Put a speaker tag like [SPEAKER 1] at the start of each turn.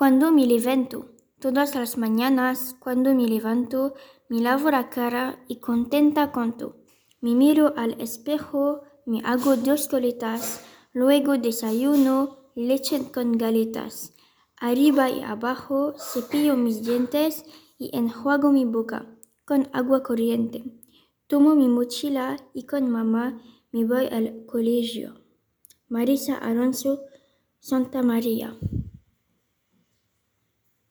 [SPEAKER 1] Cuando me levanto, todas las mañanas, cuando me levanto, me lavo la cara y contenta canto. Me miro al espejo, me hago dos coletas, luego desayuno, leche con galetas. Arriba y abajo cepillo mis dientes y enjuago mi boca con agua corriente. Tomo mi mochila y con mamá me voy al colegio. Marisa Alonso, Santa María.